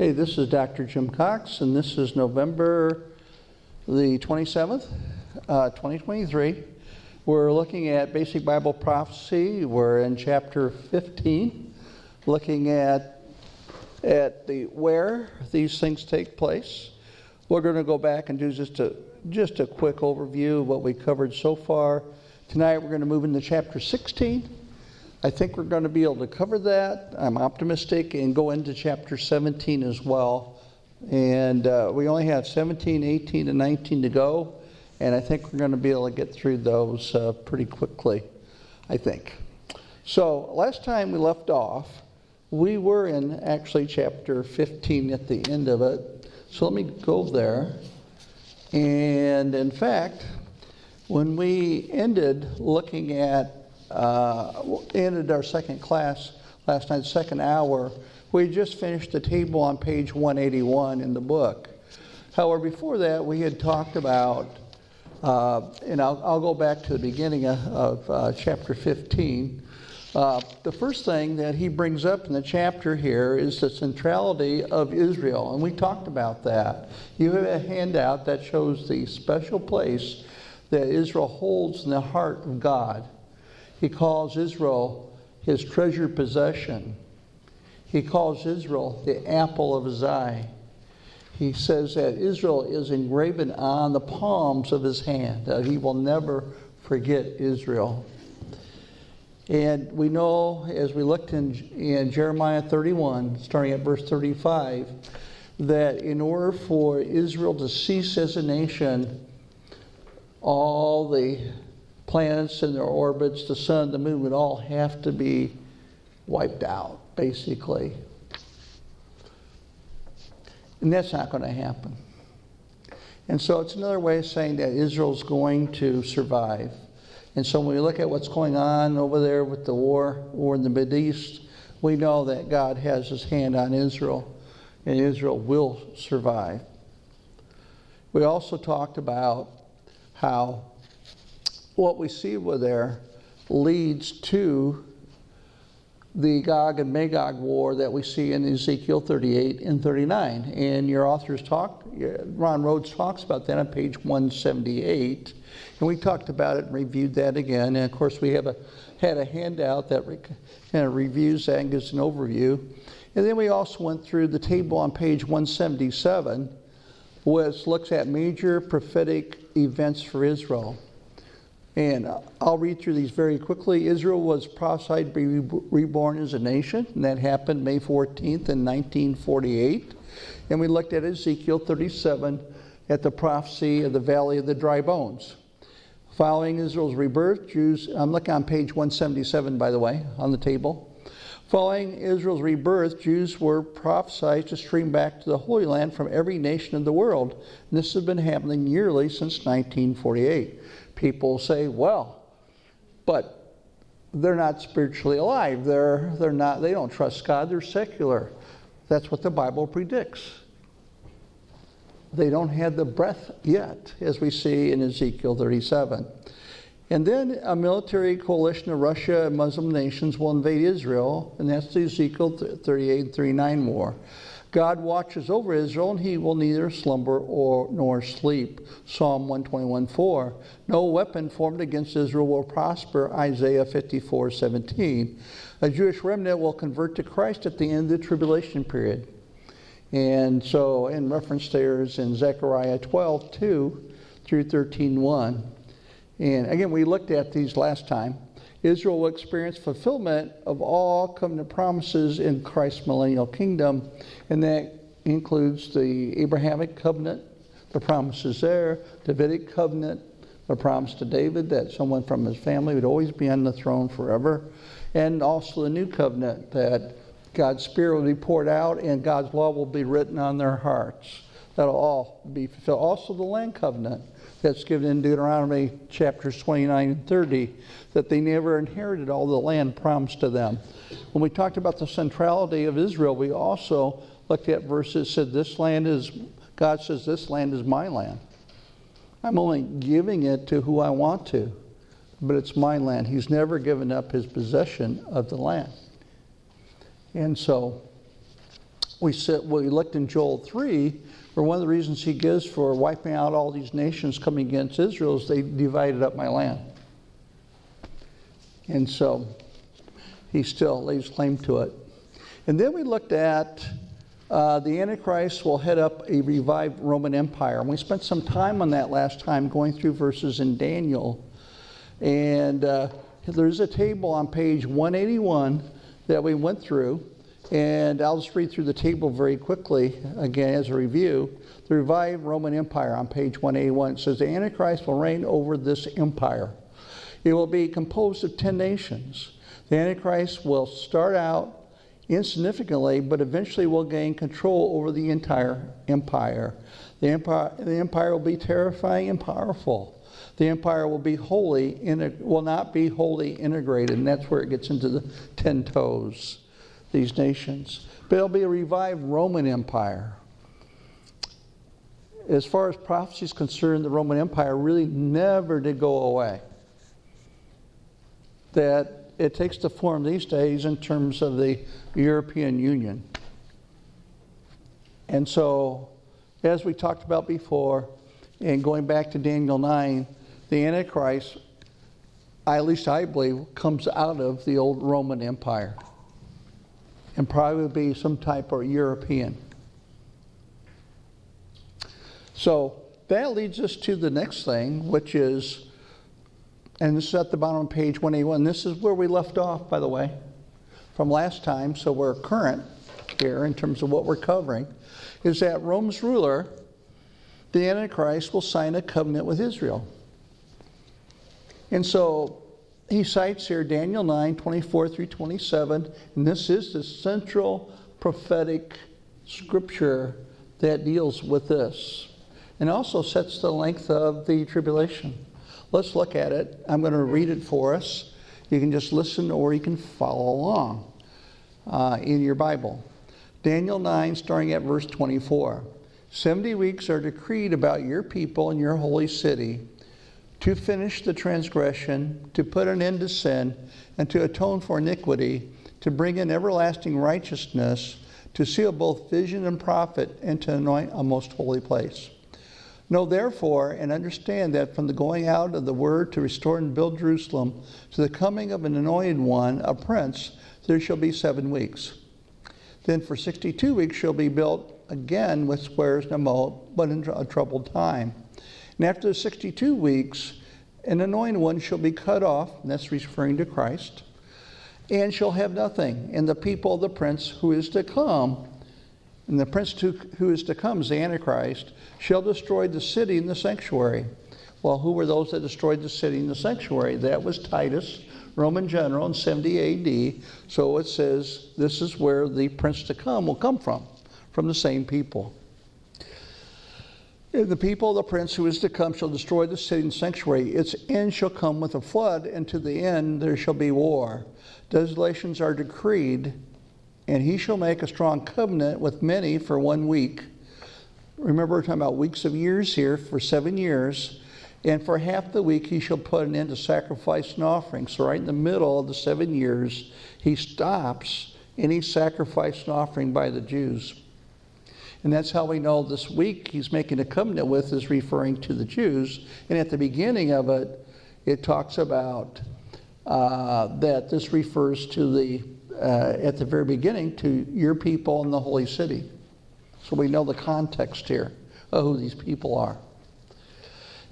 Hey, this is Dr. Jim Cox, and this is November the 27th, uh, 2023. We're looking at basic Bible prophecy. We're in chapter 15, looking at at the where these things take place. We're going to go back and do just a just a quick overview of what we covered so far. Tonight we're going to move into chapter 16. I think we're going to be able to cover that. I'm optimistic and go into chapter 17 as well. And uh, we only have 17, 18, and 19 to go. And I think we're going to be able to get through those uh, pretty quickly, I think. So, last time we left off, we were in actually chapter 15 at the end of it. So, let me go there. And in fact, when we ended looking at uh, ended our second class last night, second hour. We just finished the table on page 181 in the book. However, before that, we had talked about, uh, and I'll, I'll, go back to the beginning of, of uh, chapter 15. Uh, the first thing that he brings up in the chapter here is the centrality of Israel, and we talked about that. You have a handout that shows the special place that Israel holds in the heart of God. He calls Israel his treasured possession. He calls Israel the apple of his eye. He says that Israel is engraven on the palms of his hand, that he will never forget Israel. And we know as we looked in, in Jeremiah 31, starting at verse 35, that in order for Israel to cease as a nation, all the planets and their orbits, the sun, the moon would all have to be wiped out, basically. And that's not going to happen. And so it's another way of saying that Israel's going to survive. And so when we look at what's going on over there with the war, war in the East, we know that God has his hand on Israel, and Israel will survive. We also talked about how what we see over there leads to the Gog and Magog war that we see in Ezekiel 38 and 39. And your authors talk, Ron Rhodes talks about that on page 178. And we talked about it and reviewed that again. And of course, we have a, had a handout that re, kind of reviews that and gives an overview. And then we also went through the table on page 177, which looks at major prophetic events for Israel. And uh, I'll read through these very quickly. Israel was prophesied to be reborn as a nation, and that happened May 14th in 1948. And we looked at Ezekiel 37 at the prophecy of the Valley of the Dry Bones. Following Israel's rebirth, Jews, um, I'm looking on page 177, by the way, on the table. Following Israel's rebirth, Jews were prophesied to stream back to the Holy Land from every nation of the world. And this has been happening yearly since 1948 people say, well, but they're not spiritually alive. They're, they're not, they don't trust God. They're secular. That's what the Bible predicts. They don't have the breath yet, as we see in Ezekiel 37. And then a military coalition of Russia and Muslim nations will invade Israel, and that's the Ezekiel 38 and 39 war. God watches over Israel, and he will neither slumber or nor sleep. Psalm 121 4. No weapon formed against Israel will prosper. Isaiah 54 17. A Jewish remnant will convert to Christ at the end of the tribulation period. And so, in reference there is in Zechariah 12 2 through 13 1. And again, we looked at these last time. Israel will experience fulfillment of all covenant promises in Christ's millennial kingdom, and that includes the Abrahamic covenant, the promises there, Davidic covenant, the promise to David that someone from his family would always be on the throne forever, and also the new covenant that God's Spirit will be poured out and God's law will be written on their hearts. That'll all be fulfilled. Also, the land covenant that's given in Deuteronomy chapters 29 and 30, that they never inherited all the land promised to them. When we talked about the centrality of Israel, we also looked at verses said this land is God says this land is my land. I'm only giving it to who I want to, but it's my land. He's never given up his possession of the land. And so we, sit, we looked in Joel 3, where one of the reasons he gives for wiping out all these nations coming against Israel is they divided up my land. And so he still lays claim to it. And then we looked at uh, the Antichrist will head up a revived Roman Empire. And we spent some time on that last time going through verses in Daniel. And uh, there's a table on page 181 that we went through. And I'll just read through the table very quickly again as a review. The revived Roman Empire on page 181 says the Antichrist will reign over this empire. It will be composed of 10 nations. The Antichrist will start out insignificantly, but eventually will gain control over the entire empire. The empire, the empire will be terrifying and powerful. The empire will be wholly will not be wholly integrated, and that's where it gets into the ten toes, these nations. But it'll be a revived Roman Empire. As far as prophecy is concerned, the Roman Empire really never did go away. That it takes the form these days in terms of the European Union. And so, as we talked about before, and going back to Daniel 9, the Antichrist, at least I believe, comes out of the old Roman Empire and probably be some type of European. So that leads us to the next thing, which is, and this is at the bottom of page 181. This is where we left off, by the way, from last time, so we're current here in terms of what we're covering, is that Rome's ruler, the Antichrist, will sign a covenant with Israel. And so he cites here Daniel 9 24 through 27, and this is the central prophetic scripture that deals with this and also sets the length of the tribulation. Let's look at it. I'm going to read it for us. You can just listen or you can follow along uh, in your Bible. Daniel 9, starting at verse 24. 70 weeks are decreed about your people and your holy city to finish the transgression, to put an end to sin, and to atone for iniquity, to bring in everlasting righteousness, to seal both vision and prophet, and to anoint a most holy place. Know therefore and understand that from the going out of the word to restore and build Jerusalem to the coming of an anointed one, a prince, there shall be seven weeks. Then for 62 weeks shall be built again with squares and a more, but in a troubled time. And after the 62 weeks, an anointed one shall be cut off, and that's referring to Christ, and shall have nothing. And the people the prince who is to come, and the prince who is to come is the Antichrist, shall destroy the city and the sanctuary. Well, who were those that destroyed the city and the sanctuary? That was Titus, Roman general in 70 AD. So it says this is where the prince to come will come from, from the same people. The people of the prince who is to come shall destroy the city and sanctuary. Its end shall come with a flood, and to the end there shall be war. Desolations are decreed, and he shall make a strong covenant with many for one week. Remember, we're talking about weeks of years here for seven years. And for half the week, he shall put an end to sacrifice and offering. So, right in the middle of the seven years, he stops any sacrifice and offering by the Jews. And that's how we know this week he's making a covenant with is referring to the Jews. And at the beginning of it, it talks about uh, that this refers to the, uh, at the very beginning, to your people in the holy city. So we know the context here of who these people are.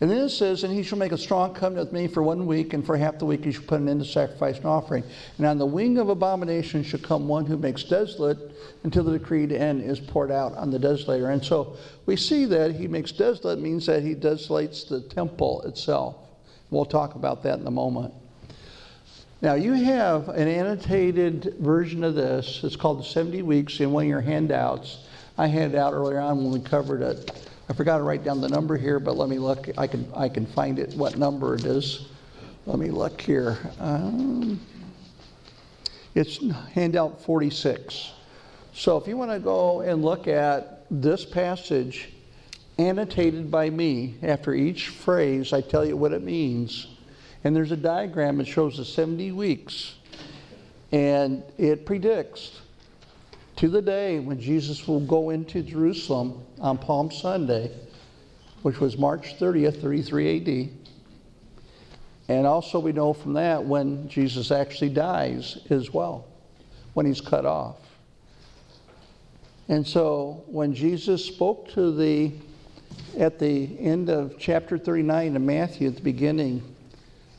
And then it says, And he shall make a strong covenant with me for one week, and for half the week he shall put an end to sacrifice and offering. And on the wing of abomination shall come one who makes desolate until the decreed end is poured out on the desolator. And so we see that he makes desolate means that he desolates the temple itself. We'll talk about that in a moment. Now, you have an annotated version of this. It's called the 70 Weeks in one of your handouts. I handed out earlier on when we covered it. I forgot to write down the number here, but let me look. I can, I can find it, what number it is. Let me look here. Um, it's handout 46. So if you want to go and look at this passage annotated by me, after each phrase, I tell you what it means. And there's a diagram that shows the 70 weeks. And it predicts to the day when Jesus will go into Jerusalem on Palm Sunday, which was March 30th, 33 AD. And also, we know from that when Jesus actually dies as well, when he's cut off. And so, when Jesus spoke to the, at the end of chapter 39 of Matthew, at the beginning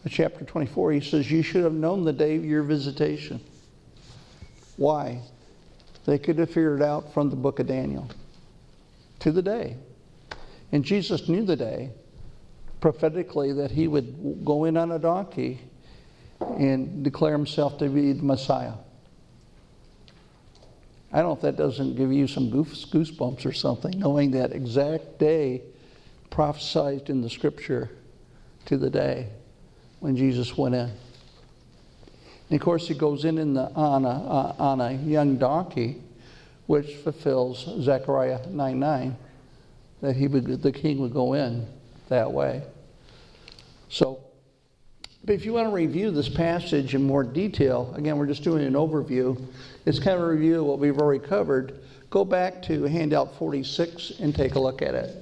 of chapter 24, he says, You should have known the day of your visitation. Why? They could have figured out from the book of Daniel to the day. And Jesus knew the day prophetically that he would go in on a donkey and declare himself to be the Messiah. I don't know if that doesn't give you some goosebumps or something, knowing that exact day prophesied in the scripture to the day when Jesus went in. And of course, he goes in, in the, on, a, uh, on a young donkey, which fulfills Zechariah 9 9, that he would, the king would go in that way. So, but if you want to review this passage in more detail, again, we're just doing an overview. It's kind of a review of what we've already covered. Go back to handout 46 and take a look at it.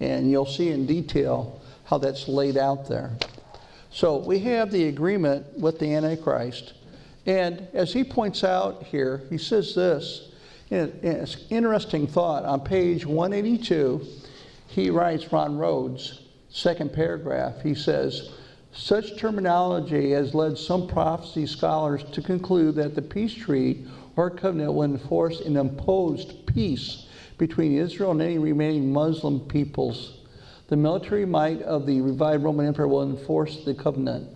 And you'll see in detail how that's laid out there. So we have the agreement with the Antichrist. And as he points out here, he says this it's interesting thought. On page 182, he writes, Ron Rhodes, second paragraph, he says, such terminology has led some prophecy scholars to conclude that the peace treaty or covenant will enforce an imposed peace between Israel and any remaining Muslim peoples the military might of the revived Roman Empire will enforce the covenant.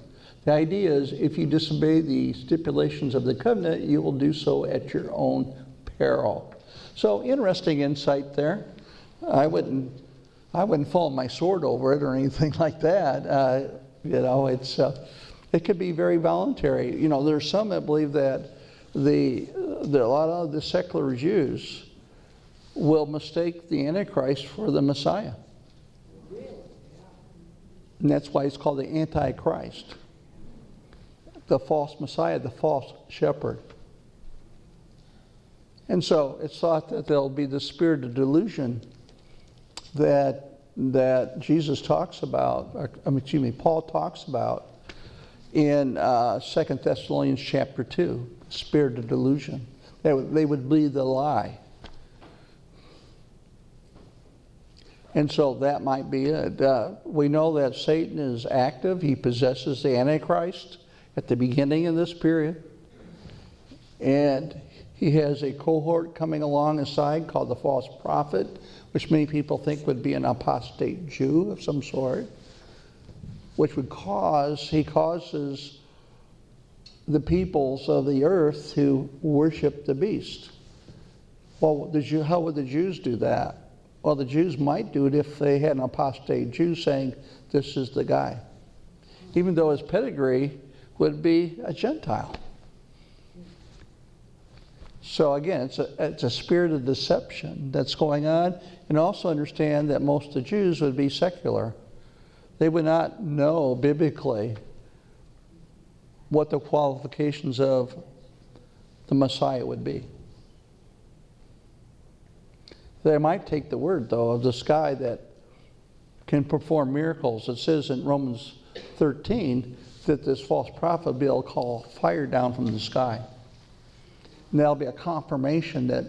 The idea is if you disobey the stipulations of the covenant, you will do so at your own peril. So interesting insight there. I wouldn't, I wouldn't fall my sword over it or anything like that. Uh, you know, it's uh, it could be very voluntary. You know, there's some that believe that the, the a lot of the secular Jews will mistake the Antichrist for the Messiah. And that's why it's called the Antichrist, the false Messiah, the false shepherd. And so it's thought that there'll be the spirit of delusion that, that Jesus talks about, or, excuse me, Paul talks about in uh, 2 Thessalonians chapter 2, spirit of delusion. They would, they would believe the lie. And so that might be it. Uh, we know that Satan is active. He possesses the Antichrist at the beginning of this period. And he has a cohort coming along aside called the false prophet, which many people think would be an apostate Jew of some sort, which would cause, he causes the peoples of the earth to worship the beast. Well, how would the Jews do that? Well, the Jews might do it if they had an apostate Jew saying, This is the guy, even though his pedigree would be a Gentile. So again, it's a, it's a spirit of deception that's going on. And also understand that most of the Jews would be secular. They would not know biblically what the qualifications of the Messiah would be. They might take the word, though, of this guy that can perform miracles. It says in Romans 13 that this false prophet will be able to call fire down from the sky. And that'll be a confirmation that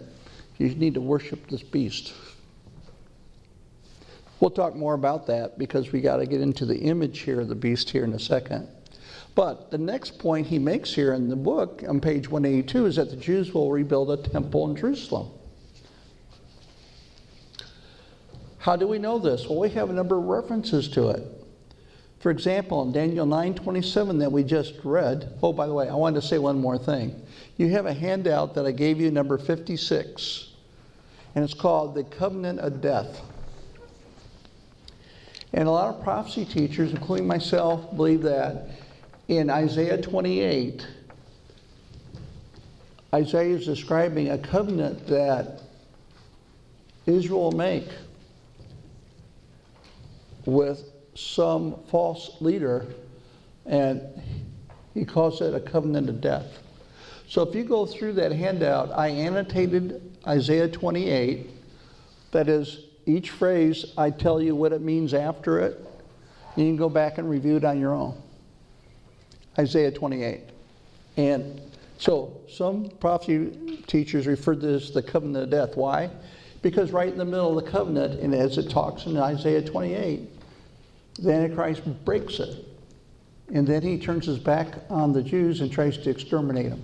you need to worship this beast. We'll talk more about that because we got to get into the image here of the beast here in a second. But the next point he makes here in the book on page 182 is that the Jews will rebuild a temple in Jerusalem. How do we know this? Well, we have a number of references to it. For example, in Daniel 9:27 that we just read, oh by the way, I wanted to say one more thing. You have a handout that I gave you number 56 and it's called The Covenant of Death. And a lot of prophecy teachers, including myself, believe that in Isaiah 28, Isaiah is describing a covenant that Israel will make with some false leader, and he calls it a covenant of death. So if you go through that handout, I annotated Isaiah 28. That is, each phrase, I tell you what it means after it. You can go back and review it on your own. Isaiah 28. And so some prophecy teachers refer to this as the covenant of death. Why? Because right in the middle of the covenant, and as it talks in Isaiah 28, the Antichrist breaks it. And then he turns his back on the Jews and tries to exterminate them.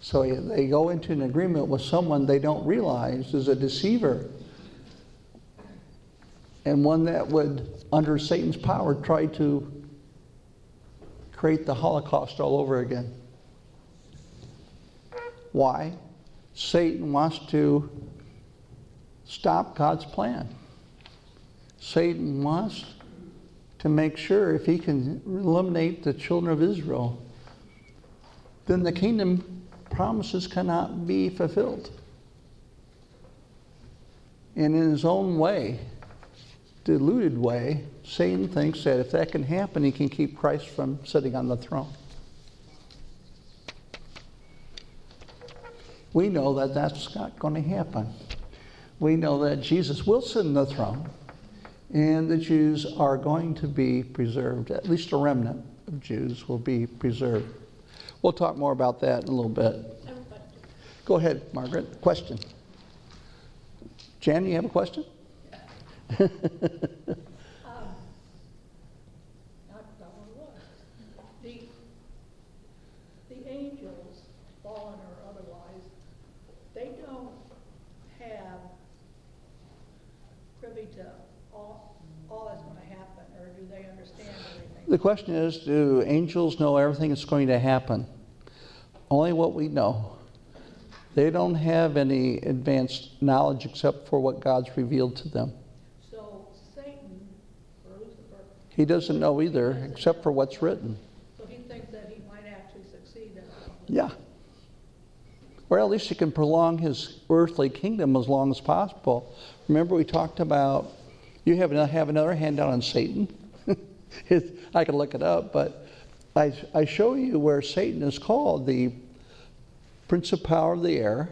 So they go into an agreement with someone they don't realize is a deceiver. And one that would, under Satan's power, try to create the Holocaust all over again. Why? Satan wants to stop God's plan. Satan wants to make sure if he can eliminate the children of Israel, then the kingdom promises cannot be fulfilled. And in his own way, deluded way, Satan thinks that if that can happen, he can keep Christ from sitting on the throne. We know that that's not going to happen. We know that Jesus will sit on the throne, and the Jews are going to be preserved. At least a remnant of Jews will be preserved. We'll talk more about that in a little bit. Go ahead, Margaret. Question. Jan, you have a question? Um, not that one was. The, the angels, fallen or otherwise, they don't have privy to all, all that's gonna happen, or do they understand everything? The question is Do angels know everything that's going to happen? Only what we know. They don't have any advanced knowledge except for what God's revealed to them. So Satan, or Lucifer, He doesn't know either, except for what's written. so he thinks that he might actually succeed. Yeah. Or at least he can prolong his earthly kingdom as long as possible. Remember, we talked about, you have, another- have another handout on Satan. It- I can look it up, but I, I show you where Satan is called the prince of power of the air,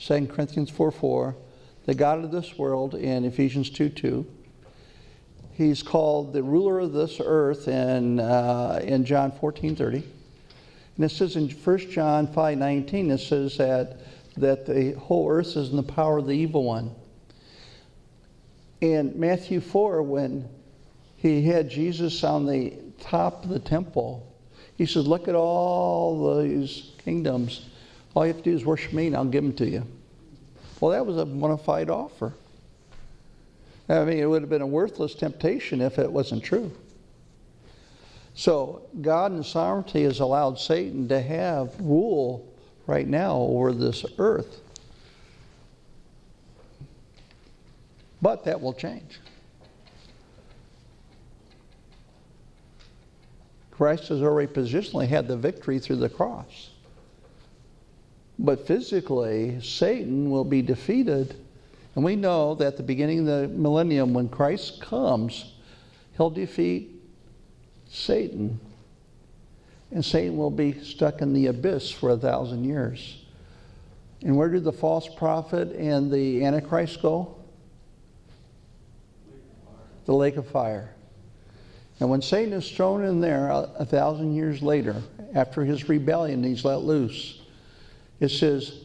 2 Corinthians 4 4, the God of this world in Ephesians 2 2. He's called the ruler of this earth in, uh, in John 14 30. And it says in 1 John 5 19, it says that, that the whole earth is in the power of the evil one. In Matthew 4, when he had Jesus on the top of the temple, he says, Look at all these kingdoms. All you have to do is worship me, and I'll give them to you. Well, that was a bona fide offer. I mean, it would have been a worthless temptation if it wasn't true. So, God in sovereignty has allowed Satan to have rule right now over this earth. But that will change. Christ has already positionally had the victory through the cross. But physically, Satan will be defeated. And we know that at the beginning of the millennium, when Christ comes, he'll defeat Satan. And Satan will be stuck in the abyss for a thousand years. And where do the false prophet and the Antichrist go? The lake of fire. And when Satan is thrown in there a, a thousand years later, after his rebellion, he's let loose, it says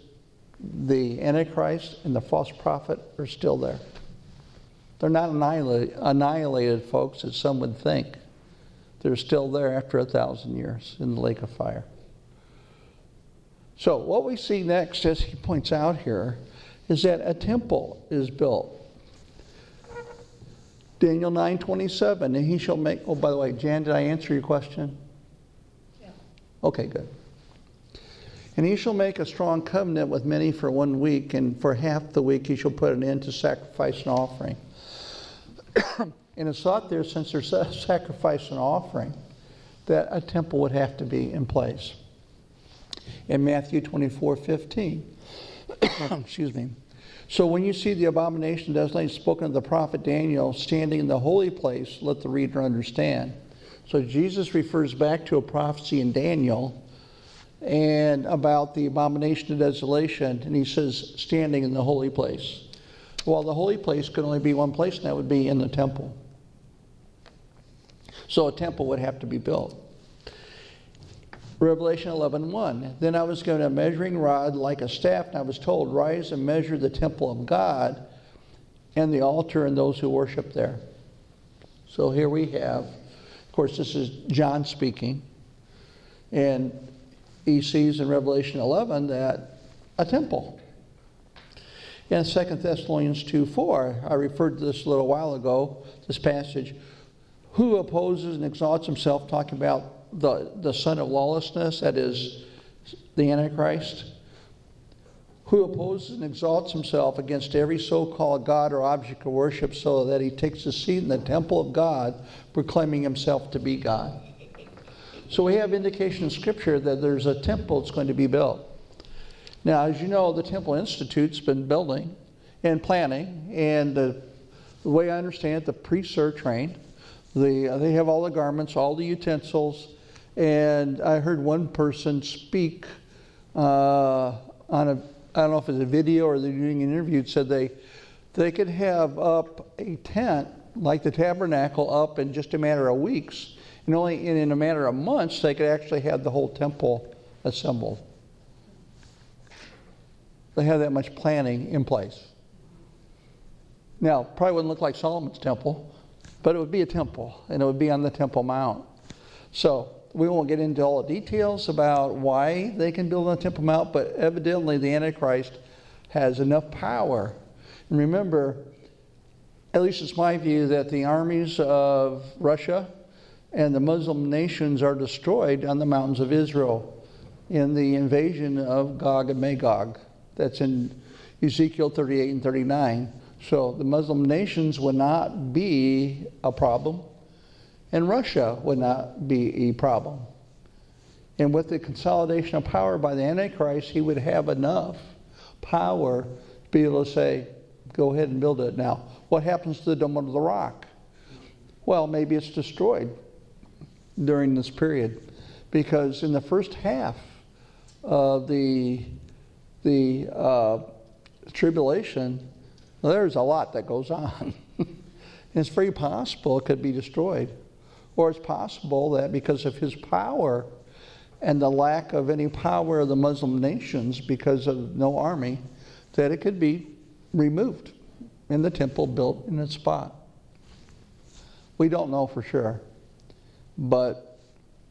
the Antichrist and the false prophet are still there. They're not annihilated, annihilated, folks, as some would think. They're still there after a thousand years in the lake of fire. So, what we see next, as he points out here, is that a temple is built. Daniel 9:27, and he shall make. Oh, by the way, Jan, did I answer your question? Yeah. Okay, good. And he shall make a strong covenant with many for one week, and for half the week he shall put an end to sacrifice and offering. and it's thought there, since there's a sacrifice and offering, that a temple would have to be in place. In Matthew 24 15, excuse me. So when you see the abomination designated spoken of the prophet Daniel standing in the holy place, let the reader understand. So Jesus refers back to a prophecy in Daniel and about the abomination of desolation, and he says, standing in the holy place. Well, the holy place could only be one place, and that would be in the temple. So a temple would have to be built. Revelation 11 1. Then I was given a measuring rod like a staff, and I was told, Rise and measure the temple of God and the altar and those who worship there. So here we have, of course, this is John speaking, and he sees in Revelation 11 that a temple. In 2 Thessalonians 2 4, I referred to this a little while ago, this passage. Who opposes and exalts himself, talking about the, the son of lawlessness, that is the Antichrist? Who opposes and exalts himself against every so called God or object of worship, so that he takes a seat in the temple of God, proclaiming himself to be God. So we have indication in Scripture that there's a temple that's going to be built. Now, as you know, the Temple Institute's been building and planning, and the, the way I understand it, the priests are trained. The, they have all the garments, all the utensils, and I heard one person speak uh, on a, I don't know if it's a video or they're doing an interview, said they, they could have up a tent like the tabernacle up in just a matter of weeks, and only in, in a matter of months they could actually have the whole temple assembled. They have that much planning in place. Now, probably wouldn't look like Solomon's temple, but it would be a temple, and it would be on the Temple Mount. So we won't get into all the details about why they can build on the Temple Mount, but evidently the Antichrist has enough power. And remember, at least it's my view, that the armies of Russia and the Muslim nations are destroyed on the mountains of Israel in the invasion of Gog and Magog. That's in Ezekiel 38 and 39. So the Muslim nations would not be a problem, and Russia would not be a problem. And with the consolidation of power by the Antichrist, he would have enough power to be able to say, go ahead and build it. Now, what happens to the Dome of the Rock? Well, maybe it's destroyed during this period because in the first half of the the uh, tribulation, there's a lot that goes on. it's very possible it could be destroyed. Or it's possible that because of his power and the lack of any power of the Muslim nations because of no army, that it could be removed and the temple built in its spot. We don't know for sure, but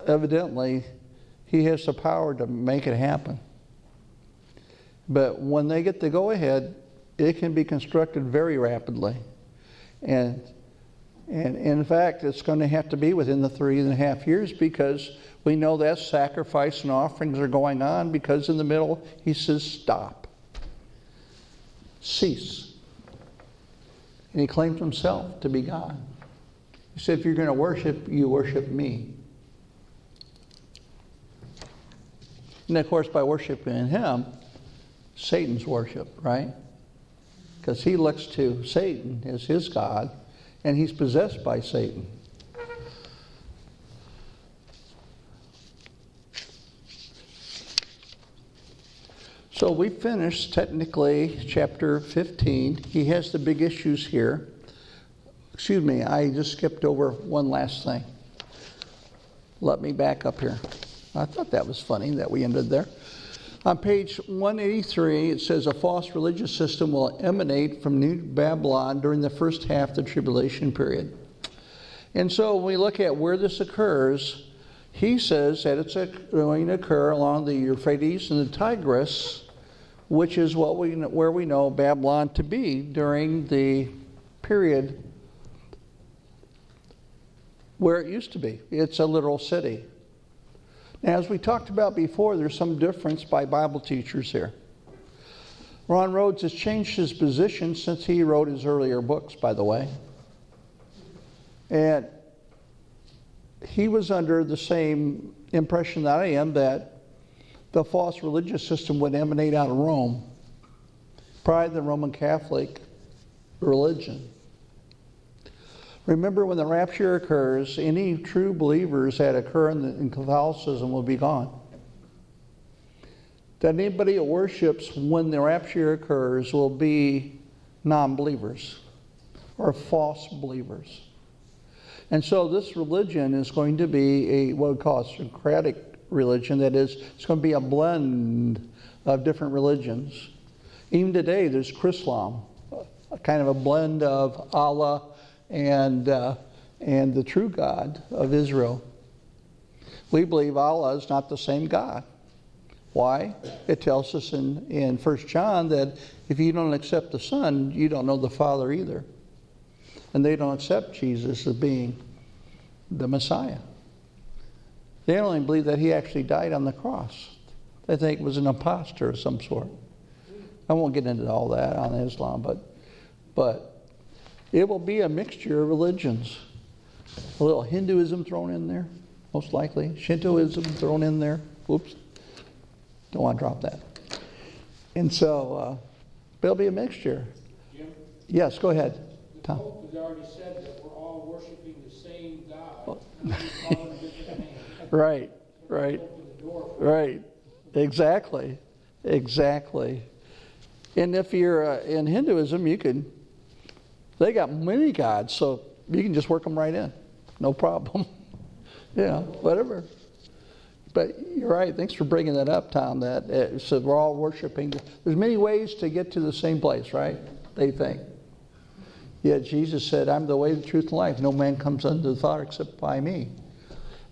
evidently he has the power to make it happen. But when they get the go ahead, it can be constructed very rapidly. And, and in fact, it's going to have to be within the three and a half years because we know that sacrifice and offerings are going on because in the middle he says, Stop. Cease. And he claims himself to be God. He said, If you're going to worship, you worship me. And of course, by worshiping him, Satan's worship, right? Because he looks to Satan as his God, and he's possessed by Satan. So we finished technically chapter 15. He has the big issues here. Excuse me, I just skipped over one last thing. Let me back up here. I thought that was funny that we ended there. On page 183, it says a false religious system will emanate from New Babylon during the first half of the tribulation period. And so when we look at where this occurs, he says that it's going to occur along the Euphrates and the Tigris, which is what we, where we know Babylon to be during the period where it used to be. It's a literal city. Now, as we talked about before, there's some difference by Bible teachers here. Ron Rhodes has changed his position since he wrote his earlier books, by the way. And he was under the same impression that I am that the false religious system would emanate out of Rome, probably the Roman Catholic religion. Remember, when the rapture occurs, any true believers that occur in, Catholicism will be gone. that anybody that worships when the rapture occurs will be non believers or false believers. And so this religion is going to be a what we call a syncretic religion. That is, it's going to be a blend of different religions. Even today, there's Chrislam, a kind of a blend of Allah and, uh, and the true God of Israel. We believe Allah is not the same God. Why? It tells us in, in 1 John that if you don't accept the Son, you don't know the Father either. And they don't accept Jesus as being the Messiah. They only believe that he actually died on the cross. They think was an impostor of some sort. I won't get into all that on Islam, but, but it will be a mixture of religions. A little Hinduism thrown in there, most likely. Shintoism thrown in there. Whoops. Don't want to drop that. And so uh, there'll be a mixture. Jim, Yes, go ahead. the Tom. Pope has already said that we're all worshiping the same God. We call him different names. Right, right. Open the door for Right, exactly, exactly. And if you're uh, in Hinduism, you can, they got many gods, so you can just work them right in, no problem. know, whatever. But you're right, thanks for bringing that up, Tom, that uh, so we're all worshiping. There's many ways to get to the same place, right? They think. Yet Jesus said, I'm the way, the truth, and life. No man comes unto the Father except by me.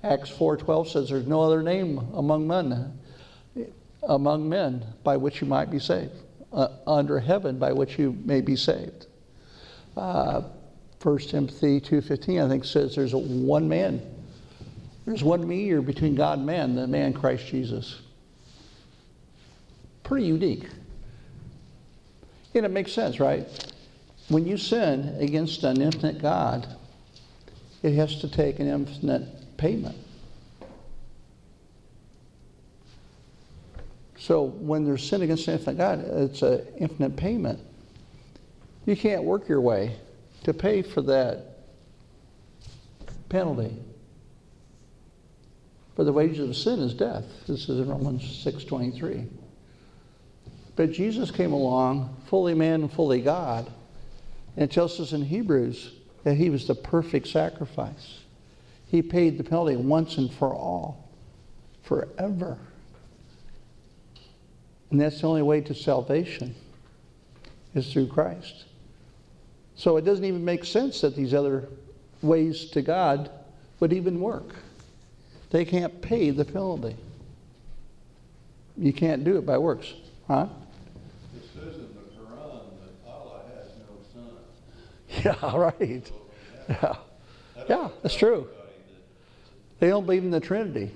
Acts 4:12 says there's no other name among men among men by which you might be saved uh, under heaven by which you may be saved. Uh, 1 Timothy 2:15 I think says there's one man there's one mediator between God and man the man Christ Jesus. Pretty unique. And it makes sense, right? When you sin against an infinite God, it has to take an infinite payment. So when there's sin against an infinite God, it's an infinite payment. You can't work your way to pay for that penalty. For the wages of sin is death. This is in Romans 6:23. But Jesus came along, fully man and fully God, and it tells us in Hebrews that he was the perfect sacrifice. He paid the penalty once and for all, forever. And that's the only way to salvation is through Christ. So it doesn't even make sense that these other ways to God would even work. They can't pay the penalty. You can't do it by works, huh? It says in the Quran that Allah has no son. Yeah, right. Yeah. Yeah, that's true. They don't believe in the Trinity.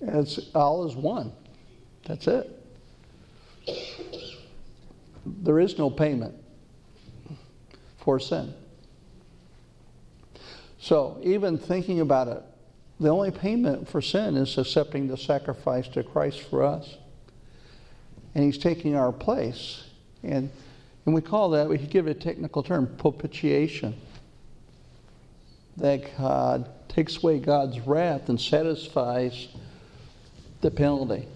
It's all is one. That's it. There is no payment for sin. So even thinking about it, the only payment for sin is accepting the sacrifice to Christ for us. And he's taking our place. And, and we call that, we could give it a technical term, propitiation that God takes away God's wrath and satisfies the penalty.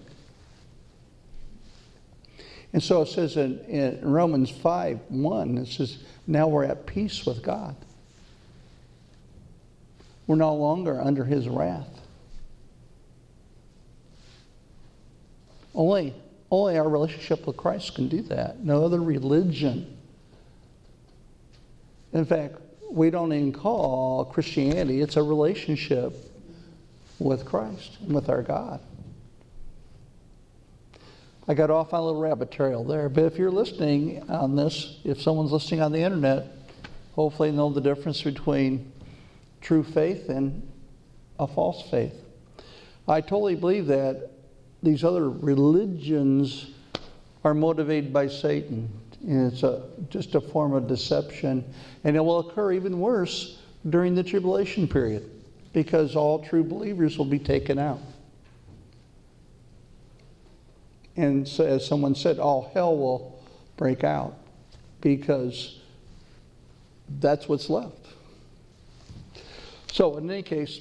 And so it says in, in Romans 5 1, it says, Now we're at peace with God. We're no longer under his wrath. Only, only our relationship with Christ can do that. No other religion. In fact, we don't even call Christianity, it's a relationship with Christ and with our God. I got off on a little rabbit trail there, but if you're listening on this, if someone's listening on the internet, hopefully know the difference between true faith and a false faith. I totally believe that these other religions are motivated by Satan. And it's a, just a form of deception. And it will occur even worse during the tribulation period because all true believers will be taken out. And so, as someone said, all hell will break out because that's what's left. So, in any case,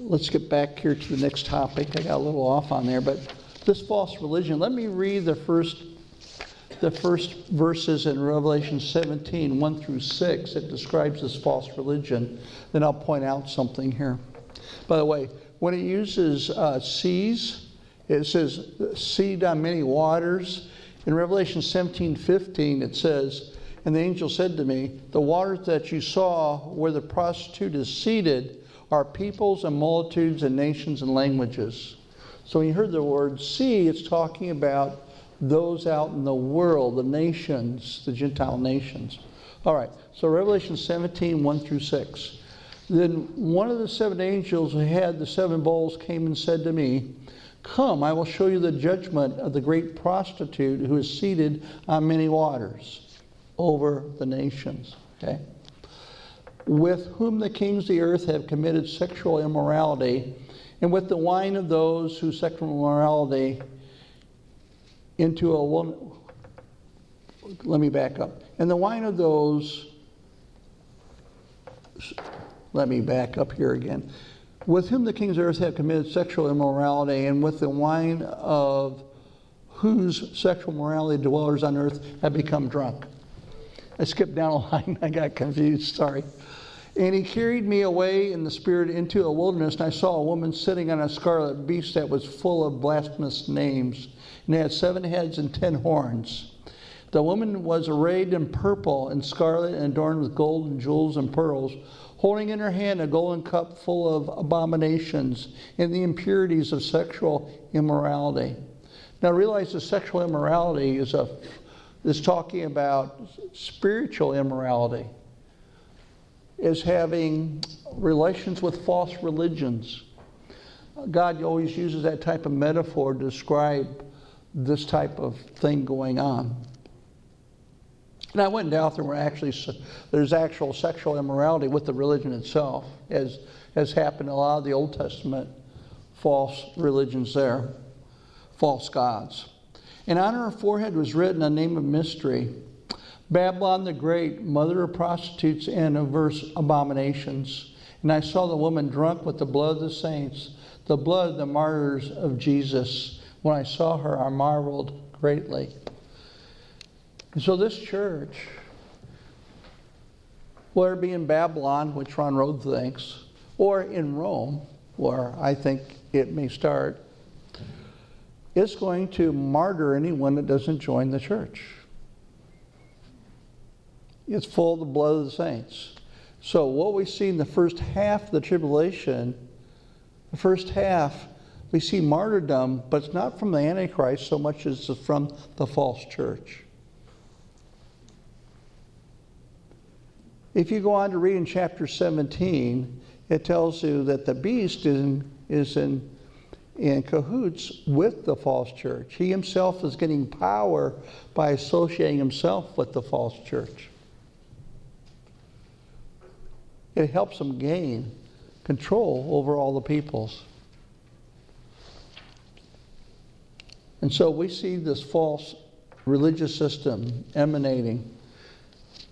let's get back here to the next topic. I got a little off on there, but this false religion, let me read the first the first verses in Revelation 17, 1 through 6, it describes this false religion. Then I'll point out something here. By the way, when it uses uh, seas, it says seed on many waters. In Revelation 17, 15, it says, And the angel said to me, The waters that you saw where the prostitute is seated are peoples and multitudes and nations and languages. So when you heard the word sea, it's talking about those out in the world, the nations, the Gentile nations. All right, so Revelation 17, 1 through 6. Then one of the seven angels who had the seven bowls came and said to me, Come, I will show you the judgment of the great prostitute who is seated on many waters over the nations. Okay? With whom the kings of the earth have committed sexual immorality, and with the wine of those whose sexual immorality into a woman. Let me back up. And the wine of those, let me back up here again. With whom the kings of earth have committed sexual immorality, and with the wine of whose sexual morality dwellers on earth have become drunk. I skipped down a line, I got confused, sorry. And he carried me away in the spirit into a wilderness, and I saw a woman sitting on a scarlet beast that was full of blasphemous names, and had seven heads and ten horns. The woman was arrayed in purple and scarlet and adorned with gold and jewels and pearls, holding in her hand a golden cup full of abominations and the impurities of sexual immorality. Now realize the sexual immorality is a is talking about spiritual immorality is having relations with false religions. God always uses that type of metaphor to describe this type of thing going on. And I went down there where actually there's actual sexual immorality with the religion itself, as has happened in a lot of the Old Testament false religions there, false gods. And on her forehead was written a name of mystery Babylon the Great, mother of prostitutes and of verse abominations. And I saw the woman drunk with the blood of the saints, the blood of the martyrs of Jesus. When I saw her, I marveled greatly. And so this church, whether it be in Babylon, which Ron Rhodes thinks, or in Rome, where I think it may start, is going to martyr anyone that doesn't join the church. It's full of the blood of the saints. So, what we see in the first half of the tribulation, the first half, we see martyrdom, but it's not from the Antichrist so much as from the false church. If you go on to read in chapter 17, it tells you that the beast is in, is in, in cahoots with the false church. He himself is getting power by associating himself with the false church. It helps him gain control over all the peoples. And so we see this false religious system emanating.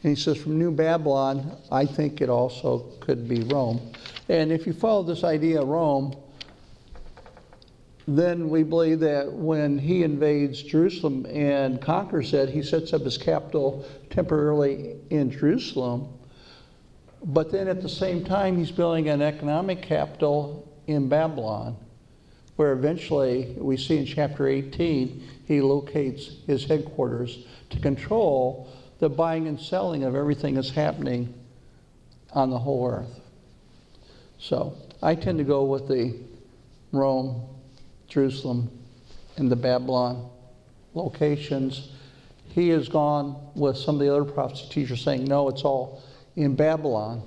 And he says, from New Babylon, I think it also could be Rome. And if you follow this idea of Rome, then we believe that when he invades Jerusalem and conquers it, he sets up his capital temporarily in Jerusalem. But then at the same time, he's building an economic capital in Babylon, where eventually we see in chapter 18, he locates his headquarters to control the buying and selling of everything that's happening on the whole earth. So I tend to go with the Rome, Jerusalem, and the Babylon locations. He has gone with some of the other prophets teachers saying, no, it's all in Babylon.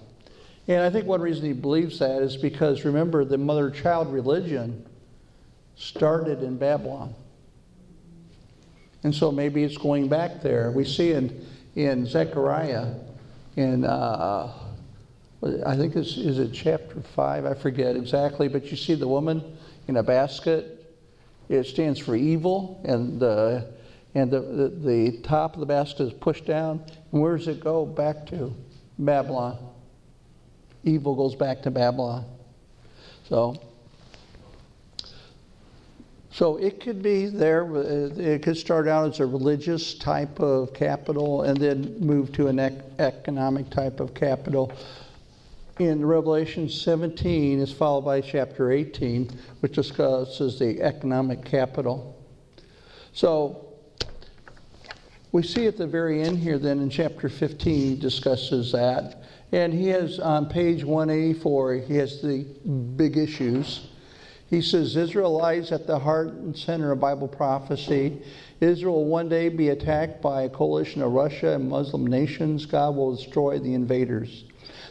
And I think one reason he believes that is because remember, the mother child religion started in Babylon. And so maybe it's going back there. We see in, in Zechariah, in uh, I think this is it chapter 5, I forget exactly, but you see the woman in a basket. It stands for evil, and the, and the, the, the top of the basket is pushed down. And where does it go back to? Babylon. Evil goes back to Babylon. So, so it could be there, uh, it could start out as a religious type of capital and then move to an ec- economic type of capital. In Revelation 17 is followed by chapter 18, which discusses the economic capital. So we see at the very end here, then in chapter 15, he discusses that. And he has on page 184, he has the big issues. He says Israel lies at the heart and center of Bible prophecy. Israel will one day be attacked by a coalition of Russia and Muslim nations. God will destroy the invaders.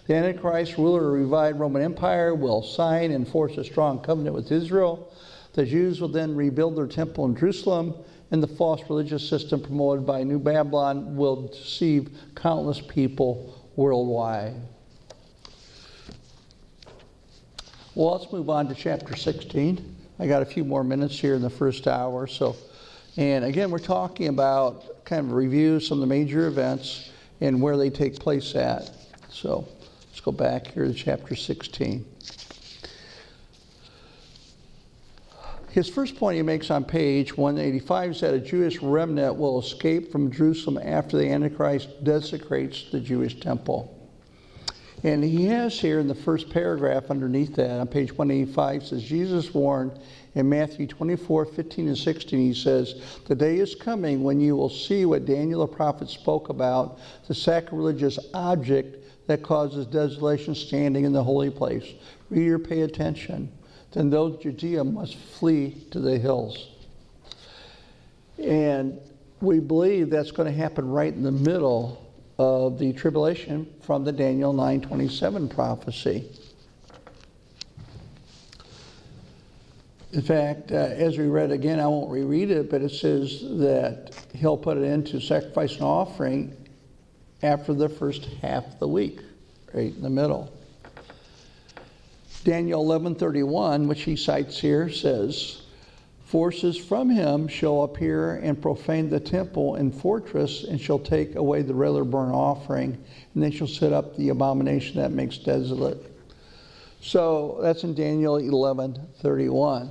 The Antichrist ruler of the revived Roman Empire will sign and force a strong covenant with Israel. The Jews will then rebuild their temple in Jerusalem, and the false religious system promoted by New Babylon will deceive countless people worldwide. Well, let's move on to chapter 16. I got a few more minutes here in the first hour. So, and again, we're talking about kind of review some of the major events and where they take place at. So, let's go back here to chapter 16. His first point he makes on page 185 is that a Jewish remnant will escape from Jerusalem after the Antichrist desecrates the Jewish temple. And he has here in the first paragraph underneath that on page 185 says, Jesus warned in Matthew 24, 15 and 16, he says, The day is coming when you will see what Daniel the prophet spoke about, the sacrilegious object that causes desolation standing in the holy place. Reader, pay attention. Then those Judea must flee to the hills. And we believe that's going to happen right in the middle of the tribulation from the Daniel 9:27 prophecy. In fact, uh, as we read again, I won't reread it, but it says that he'll put it into sacrifice and offering after the first half of the week, right in the middle. Daniel 11:31, which he cites here, says, Forces from him shall appear and profane the temple and fortress, and shall take away the regular burnt offering, and they shall set up the abomination that makes desolate. So that's in Daniel 11:31.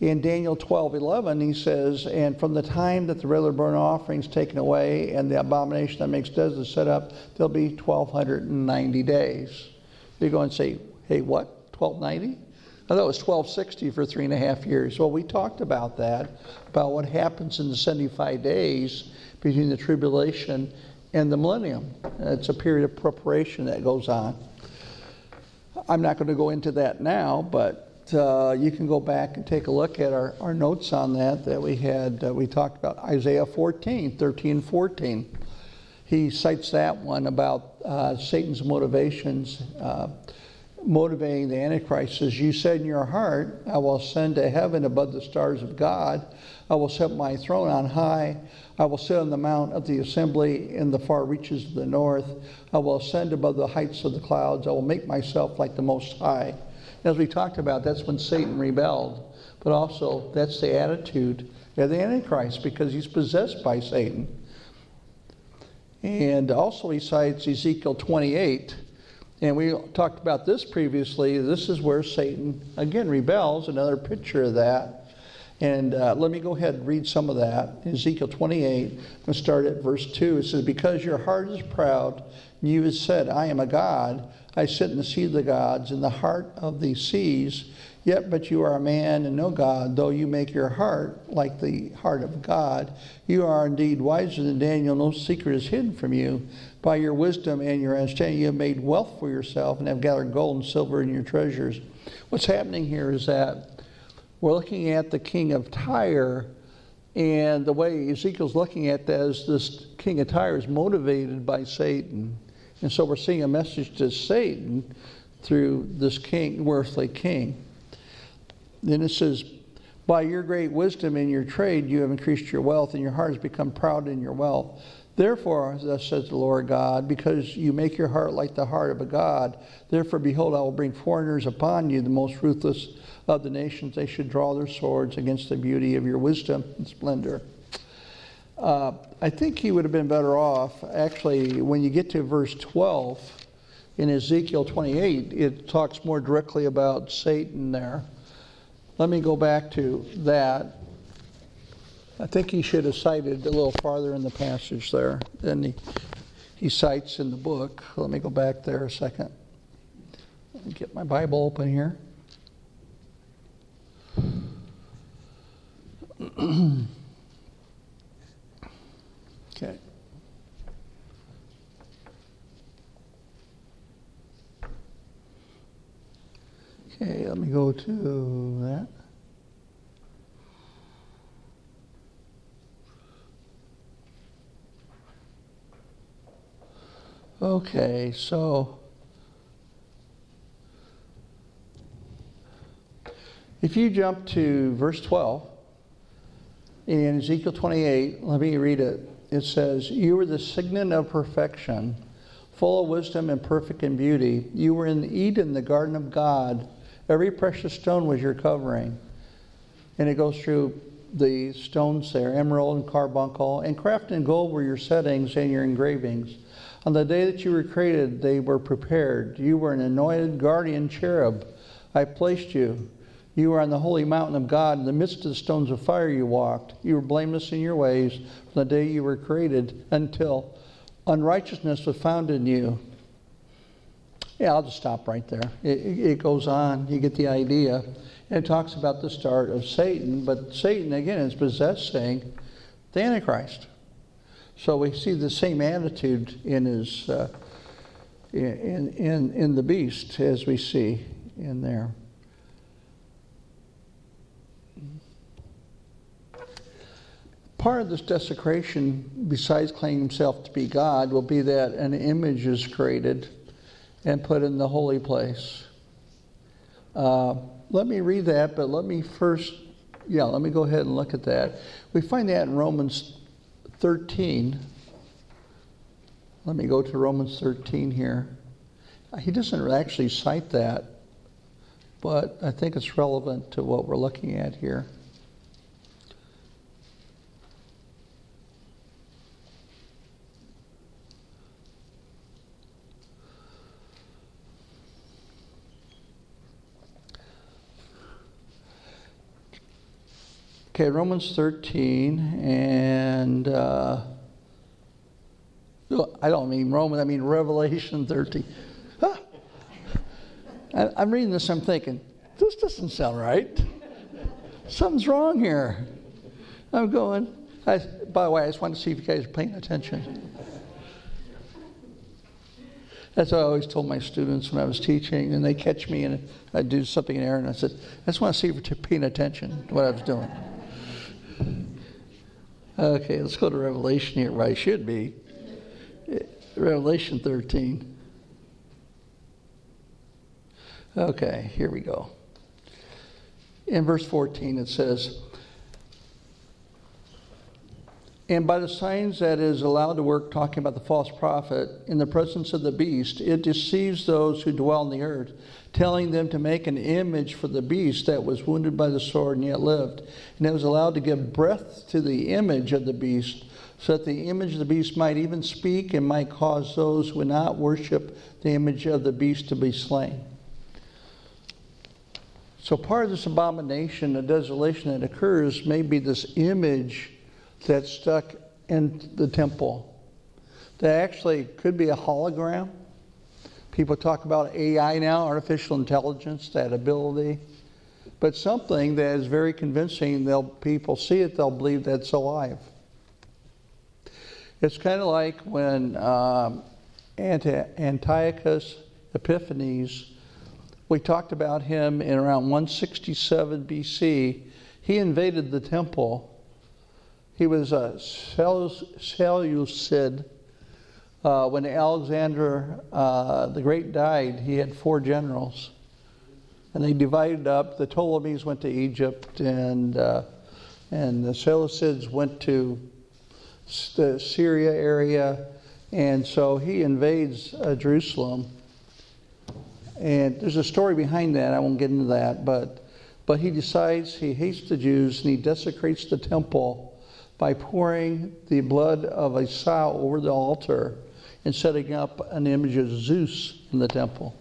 In Daniel 12:11, he says, "And from the time that the regular burnt offering is taken away and the abomination that makes desolate is set up, there'll be 1,290 days." You go and say, "Hey, what? 1290?" Thought it was 1260 for three and a half years. Well, we talked about that, about what happens in the 75 days between the tribulation and the millennium. It's a period of preparation that goes on. I'm not going to go into that now, but uh, you can go back and take a look at our, our notes on that that we had. Uh, we talked about Isaiah 14, 13, 14. He cites that one about uh, Satan's motivations uh, motivating the Antichrist says, You said in your heart, I will ascend to heaven above the stars of God. I will set my throne on high. I will sit on the mount of the assembly in the far reaches of the north. I will ascend above the heights of the clouds. I will make myself like the Most High. As we talked about, that's when Satan rebelled. But also, that's the attitude of the Antichrist because he's possessed by Satan. And also, he cites Ezekiel 28 and we talked about this previously. This is where Satan, again, rebels, another picture of that. And uh, let me go ahead and read some of that. Ezekiel 28, I'm going to start at verse 2. It says, Because your heart is proud, you have said, I am a God. I sit in the seat of the gods, in the heart of the seas. Yet, but you are a man and no God, though you make your heart like the heart of God. You are indeed wiser than Daniel. No secret is hidden from you. By your wisdom and your understanding, you have made wealth for yourself and have gathered gold and silver in your treasures. What's happening here is that we're looking at the king of Tyre, and the way Ezekiel's looking at that is this king of Tyre is motivated by Satan. And so we're seeing a message to Satan through this king, worthly king. Then it says, By your great wisdom in your trade, you have increased your wealth, and your heart has become proud in your wealth. Therefore, thus says the Lord God, because you make your heart like the heart of a God, therefore, behold, I will bring foreigners upon you, the most ruthless of the nations. They should draw their swords against the beauty of your wisdom and splendor. Uh, I think he would have been better off, actually, when you get to verse 12, in Ezekiel 28, it talks more directly about Satan there. Let me go back to that. I think he should have cited a little farther in the passage there than he, he cites in the book. Let me go back there a second. Let me get my Bible open here. okay. Okay, let me go to that. Okay, so if you jump to verse 12 in Ezekiel 28, let me read it. It says, You were the signet of perfection, full of wisdom and perfect in beauty. You were in Eden, the garden of God. Every precious stone was your covering. And it goes through the stones there emerald and carbuncle, and craft and gold were your settings and your engravings. On the day that you were created, they were prepared. You were an anointed guardian cherub. I placed you. You were on the holy mountain of God. In the midst of the stones of fire, you walked. You were blameless in your ways from the day you were created until unrighteousness was found in you. Yeah, I'll just stop right there. It, it goes on. You get the idea. And it talks about the start of Satan, but Satan, again, is possessing the Antichrist. So we see the same attitude in his uh, in, in in the beast as we see in there. Part of this desecration, besides claiming himself to be God, will be that an image is created and put in the holy place. Uh, let me read that, but let me first, yeah, let me go ahead and look at that. We find that in Romans 13. Let me go to Romans 13 here. He doesn't actually cite that, but I think it's relevant to what we're looking at here. Okay, Romans 13, and uh, I don't mean Romans, I mean Revelation 13. Huh. I, I'm reading this, I'm thinking, this doesn't sound right. Something's wrong here. I'm going, I, by the way, I just want to see if you guys are paying attention. That's what I always told my students when I was teaching, and they catch me and I'd do something in there, and I said, I just want to see if you're paying attention to what I was doing. Okay, let's go to Revelation here, where I should be. Revelation 13. Okay, here we go. In verse 14, it says, And by the signs that is allowed to work, talking about the false prophet, in the presence of the beast, it deceives those who dwell on the earth, telling them to make an image for the beast that was wounded by the sword and yet lived. And it was allowed to give breath to the image of the beast, so that the image of the beast might even speak and might cause those who would not worship the image of the beast to be slain. So, part of this abomination, the desolation that occurs, may be this image that's stuck in the temple that actually could be a hologram. People talk about AI now, artificial intelligence, that ability. But something that is very convincing, they'll people see it, they'll believe that's alive. It's kind of like when um, Antiochus Epiphanes, we talked about him in around 167 BC. He invaded the temple he was a Seleucid. Uh, when Alexander uh, the Great died, he had four generals. And they divided up. The Ptolemies went to Egypt, and, uh, and the Seleucids went to the Syria area. And so he invades uh, Jerusalem. And there's a story behind that. I won't get into that. But, but he decides he hates the Jews and he desecrates the temple by pouring the blood of a sow over the altar and setting up an image of Zeus in the temple.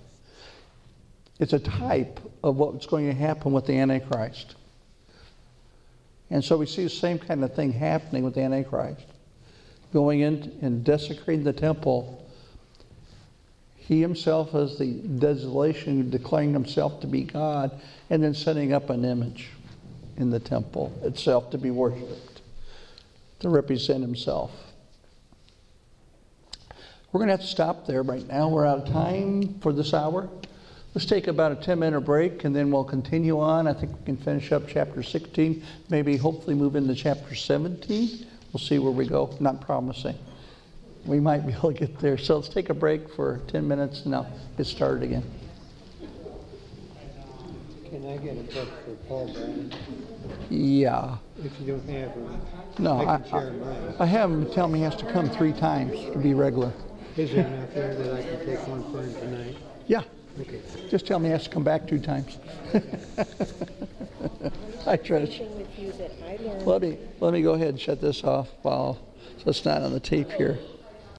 It's a type of what's going to happen with the Antichrist. And so we see the same kind of thing happening with the Antichrist. Going in and desecrating the temple. He himself as the desolation, declaring himself to be God, and then setting up an image in the temple itself to be worshiped, to represent himself. We're going to have to stop there right now. We're out of time for this hour. Let's take about a 10 minute break and then we'll continue on. I think we can finish up chapter 16, maybe hopefully move into chapter 17. We'll see where we go. Not promising. We might be able to get there. So let's take a break for 10 minutes and I'll get started again. Can I get a book for Paul Brown? Yeah. If you don't have one, No, I I, can share mine. I have him tell me he has to come three times to be regular. Is there enough there that I can take one for him tonight? Yeah, Okay. just tell me he has to come back two times. Hi, Trish. thing with you that I learned Let me, let me go ahead and shut this off while, so it's not on the tape here.